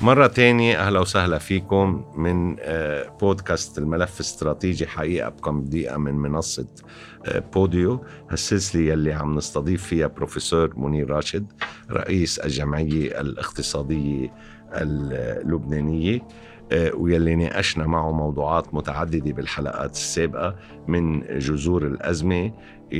مرة تانية أهلا وسهلا فيكم من آه، بودكاست الملف الاستراتيجي حقيقة بكم دقيقة من منصة آه، بوديو. هالسلسلة يلي عم نستضيف فيها بروفيسور منير راشد رئيس الجمعية الاقتصادية اللبنانية آه، ويلي ناقشنا معه موضوعات متعددة بالحلقات السابقة من جذور الأزمة.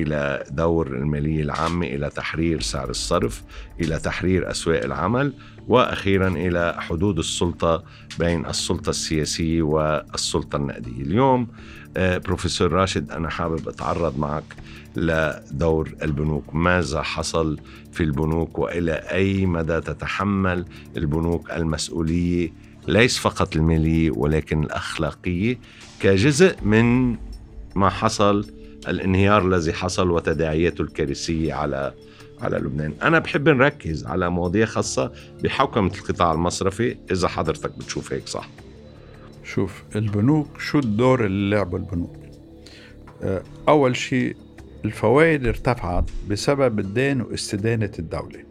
إلى دور المالية العامة إلى تحرير سعر الصرف إلى تحرير أسواق العمل وأخيرا إلى حدود السلطة بين السلطة السياسية والسلطة النقدية. اليوم آه، بروفيسور راشد أنا حابب أتعرض معك لدور البنوك. ماذا حصل في البنوك وإلى أي مدى تتحمل البنوك المسؤولية؟ ليس فقط الماليه ولكن الأخلاقية. كجزء من ما حصل الانهيار الذي حصل وتداعياته الكارثية على على لبنان. أنا بحب نركز على مواضيع خاصة بحوكمة القطاع المصرفي. إذا حضرتك بتشوف هيك صح. شوف البنوك شو الدور اللي لعبه البنوك؟ آه، أول شيء الفوائد ارتفعت بسبب الدين واستدانة الدولة.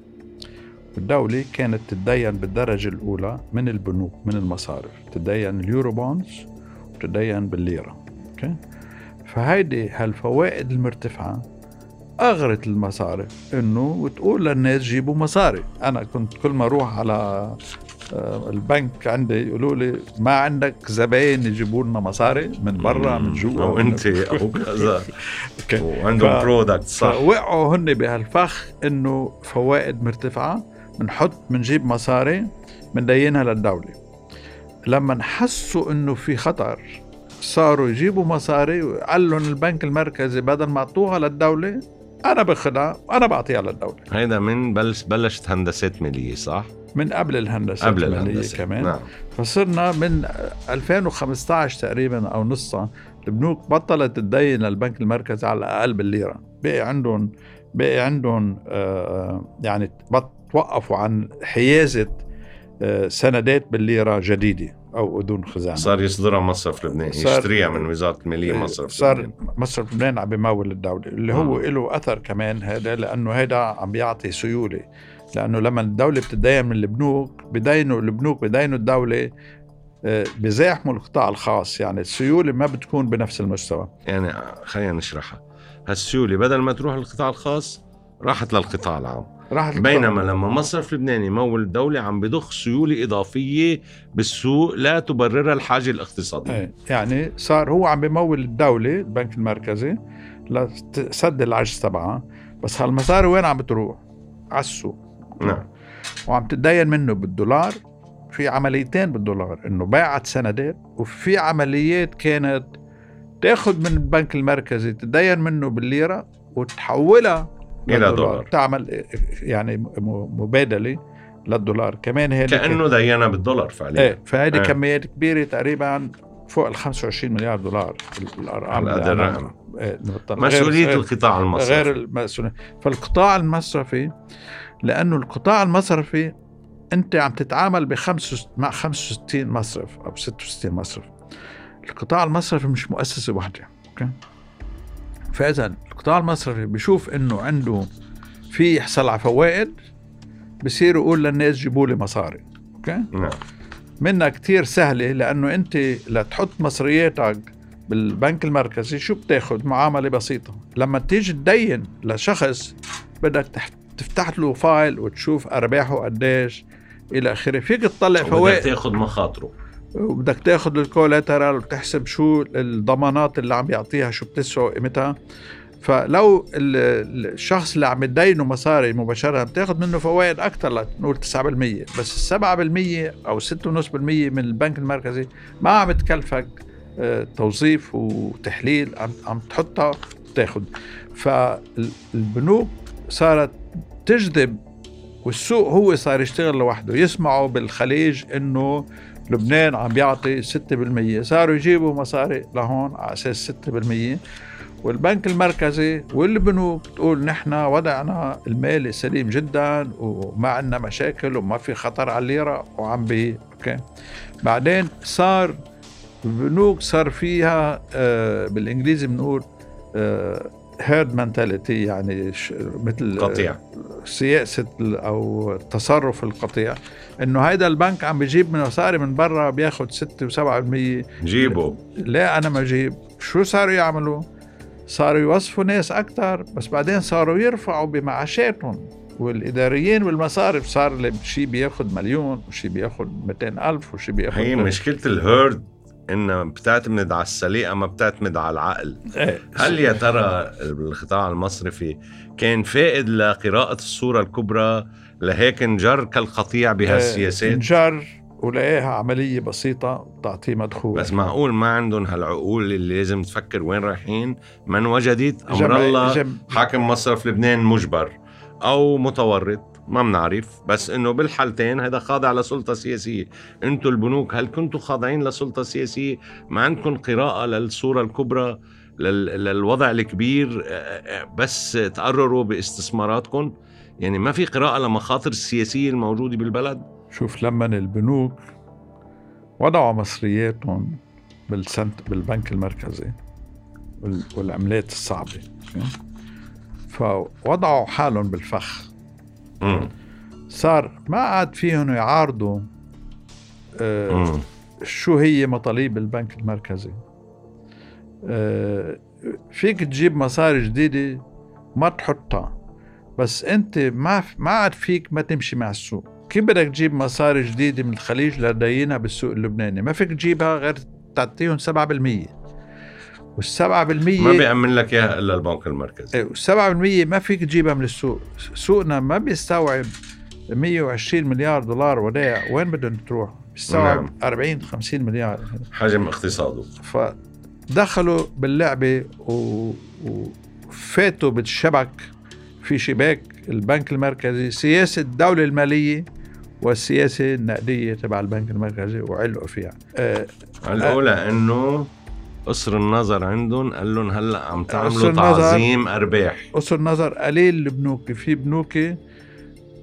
الدولة كانت تتدين بالدرجة الأولى من البنوك من المصارف. تتدين اليورو بونز وتتدين بالليرة. أوكي؟ فهيدي هالفوائد المرتفعة. أغرت المصارف إنه وتقول للناس جيبوا مصاري. أنا كنت كل ما أروح على آه، البنك عندي يقولوا لي ما عندك زباين يجيبوا لنا مصاري من برا من جوا أو أنت أو كذا. وعندهم product صح. وقعوا هن بهالفخ إنه فوائد مرتفعة. بنحط بنجيب مصاري بندينها للدولة. لما حسوا إنه في خطر صاروا يجيبوا مصاري وقال لهم البنك المركزي بدل ما أعطوها للدولة أنا باخذها وأنا بعطيها للدولة. هيدا من بلش بلشت هندسات مالية صح؟ من قبل الهندسة قبل الهندسة. كمان. نعم. فصرنا من 2015 تقريبا أو نصها البنوك بطلت تدين للبنك المركزي على الأقل بالليرة. بقي عندهم بقي عندهم آه، يعني توقفوا عن حيازة آه، سندات بالليرة جديدة. أو اذون خزانة. صار يصدرها مصرف لبنان يشتريها من وزارة المالية مصرف صار لبنان. مصرف لبنان عم بيمول الدولة اللي هو له أثر كمان هذا لأنه هذا عم بيعطي سيولة. لأنه لما الدولة بتدين من البنوك بدينوا البنوك بدينوا الدولة آه، بزاحموا القطاع الخاص. يعني السيولة ما بتكون بنفس المستوى. يعني خلينا نشرحها. هالسيولة بدل ما تروح للقطاع الخاص راحت للقطاع العام. راحت بينما لما مصرف لبنان يمول الدولة عم بضخ سيولة إضافية بالسوق لا تبررها الحاجة الاقتصادية. إيه يعني صار هو عم بمول الدولة البنك المركزي لسد العجز تبعها بس هالمصاري وين عم بتروح؟ على السوق نعم. وعم تتدين منه بالدولار في عمليتين بالدولار إنه باعت سندات وفي عمليات كانت تاخذ من البنك المركزي تدين منه بالليرة وتحولها إلى دولار. تعمل يعني مبادلة للدولار. كمان هي كأنه دينا بالدولار فعليا. إيه فهذه إيه. كميات كبيرة تقريبا فوق ال 25 مليار دولار الأرقام على الرقم. إيه، مسؤولية القطاع المصرفي. غير المسؤولية. فالقطاع المصرفي لأنه القطاع المصرفي أنت عم تتعامل ب مع 65 مصرف أو 66 مصرف. القطاع المصرفي مش مؤسسة واحدة أوكي؟ فإذا القطاع المصرفي بشوف إنه عنده في يحصل على فوائد بصير يقول للناس جيبوا لي مصاري. أوكي؟ نعم. منها كتير سهلة لأنه أنت لتحط مصرياتك بالبنك المركزي شو بتاخد؟ معاملة بسيطة. لما تيجي تدين لشخص بدك تفتح له file وتشوف أرباحه قديش إلى آخره. فيك تطلع فوائد. بدك تاخد مخاطره. وبدك تاخذ ال collateral وتحسب شو الضمانات اللي عم يعطيها شو بتسوى قيمتها فلو الشخص اللي عم يدينه مصاري مباشرة بتاخذ منه فوائد أكثر لنقول 9% بس 7% أو 6.5% من البنك المركزي ما عم تكلفك آه، توظيف وتحليل عم تحطها وتاخذ فالبنوك صارت تجذب والسوق هو صار يشتغل لوحده يسمعوا بالخليج إنه لبنان عم بيعطي 6% صاروا يجيبوا مصاري لهون على أساس 6% والبنك المركزي والبنوك تقول نحن وضعنا المالي سليم جدا وما عندنا مشاكل وما في خطر على الليرة وعم بي أوكي. بعدين صار البنوك صار فيها آه بالإنجليزي بنقول آه هيرد منتاليتي يعني مثل قطيع. سياسة أو تصرف القطيع إنه هيدا البنك عم بيجيب من مصاري من برا بياخد 6 و7% جيبوا ليه أنا ما أجيب شو صاروا يعملوا؟ صاروا يوظفوا ناس أكثر بس بعدين صاروا يرفعوا بمعاشاتهم. والإداريين والمصارف صار شي بياخد مليون وشي بياخد 200 ألف وشي بياخد هي مشكلة الهيرد انها بتعتمد على السليقه ما بتعتمد على العقل. إيه. هل يا ترى القطاع المصرفي كان فائد لقراءة الصورة الكبرى لهيك انجر كالقطيع بهالسياسات انجر ولقاها عملية بسيطة بتعطيه مدخول. بس معقول ما عندهم هالعقول اللي لازم تفكر وين رايحين؟ من وجدت جمع- الله حاكم مصرف لبنان مجبر أو متورط. ما بنعرف بس إنه بالحالتين هذا خاضع لسلطة سياسية. أنتم البنوك هل كنتوا خاضعين لسلطة سياسية؟ ما عندكم قراءة للصورة الكبرى لل- للوضع الكبير بس تقرروا باستثماراتكم؟ يعني ما في قراءة لمخاطر السياسية الموجودة بالبلد؟ شوف لما البنوك وضعوا مصرياتهم بالسنت بالبنك المركزي وال- والعملات الصعبة فوضعوا حالهم بالفخ. صار ما عاد فيهم يعارضوا آه. شو هي مطالب البنك المركزي. آه فيك تجيب مصاري جديدة ما تحطها بس أنت ما ما عاد فيك ما تمشي مع السوق. كيف بدك تجيب مصاري جديدة من الخليج لتدينها بالسوق اللبناني؟ ما فيك تجيبها غير تعطيهم 7% والسبعة بالمية ما بيأمن لك إياها إلا البنك المركزي. إيه، والسبعة بالمية ما فيك تجيبها من السوق. سوقنا ما بيستوعب 120 مليار دولار ودائع. وين بدهم تروح؟ بيستوعب نعم. 40 50 مليار. حجم اقتصاده. فدخلوا باللعبة و- وفاتوا بالشبك. في شباك البنك المركزي سياسة الدولة المالية والسياسة النقدية تبع البنك المركزي وعلقوا فيها. آه، الأولى إنه قصر النظر عندهم قال لهم هلأ عم تعملوا النظر- تعظيم أرباح. قصر نظر قليل البنوك في بنوك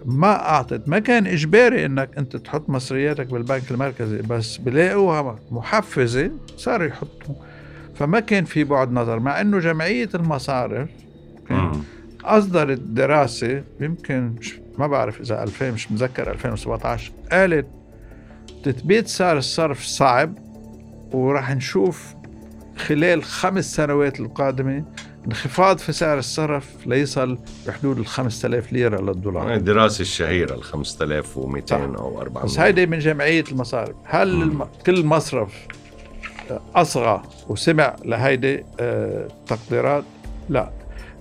ما أعطت ما كان إجباري إنك أنت تحط مصرياتك بالبنك المركزي بس بلاقوها محفزة صاروا يحطوا. فما كان في بعد نظر مع إنه جمعية المصارف. أصدرت دراسة يمكن ما بعرف إذا 2000 مش متذكر 2017 قالت تثبيت سعر الصرف صعب وراح نشوف خلال خمس سنوات القادمة انخفاض في سعر الصرف ليصل بحدود ال 5000 ليرة للدولار. الدراسة الشهيرة ال 5200 صح. أو 400 بس هيدي من جمعية المصارف. هل. الم... كل مصرف أصغى وسمع لهيدي آه، التقديرات لا.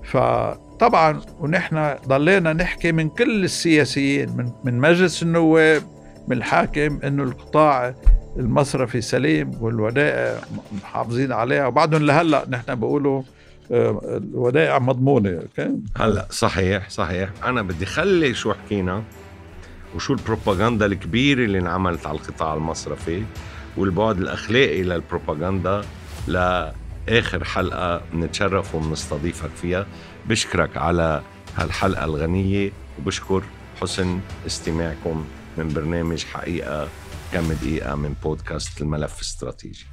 فطبعا ونحن ضلينا نحكي من كل السياسيين من من مجلس النواب من الحاكم إنه القطاع المصرفي سليم والودائع محافظين عليها. وبعدهم لهلا نحن بقولوا آه، الودائع مضمونة هلا صحيح صحيح. أنا بدي خلي شو حكينا وشو البروباغندا الكبيرة اللي انعملت على القطاع المصرفي والبعد الأخلاقي للبروباغندا لآخر حلقة بنتشرف وبنستضيفك فيها. بشكرك على هالحلقة الغنية وبشكر حسن استماعكم من برنامج حقيقة كم دقيقة من بودكاست الملف الاستراتيجي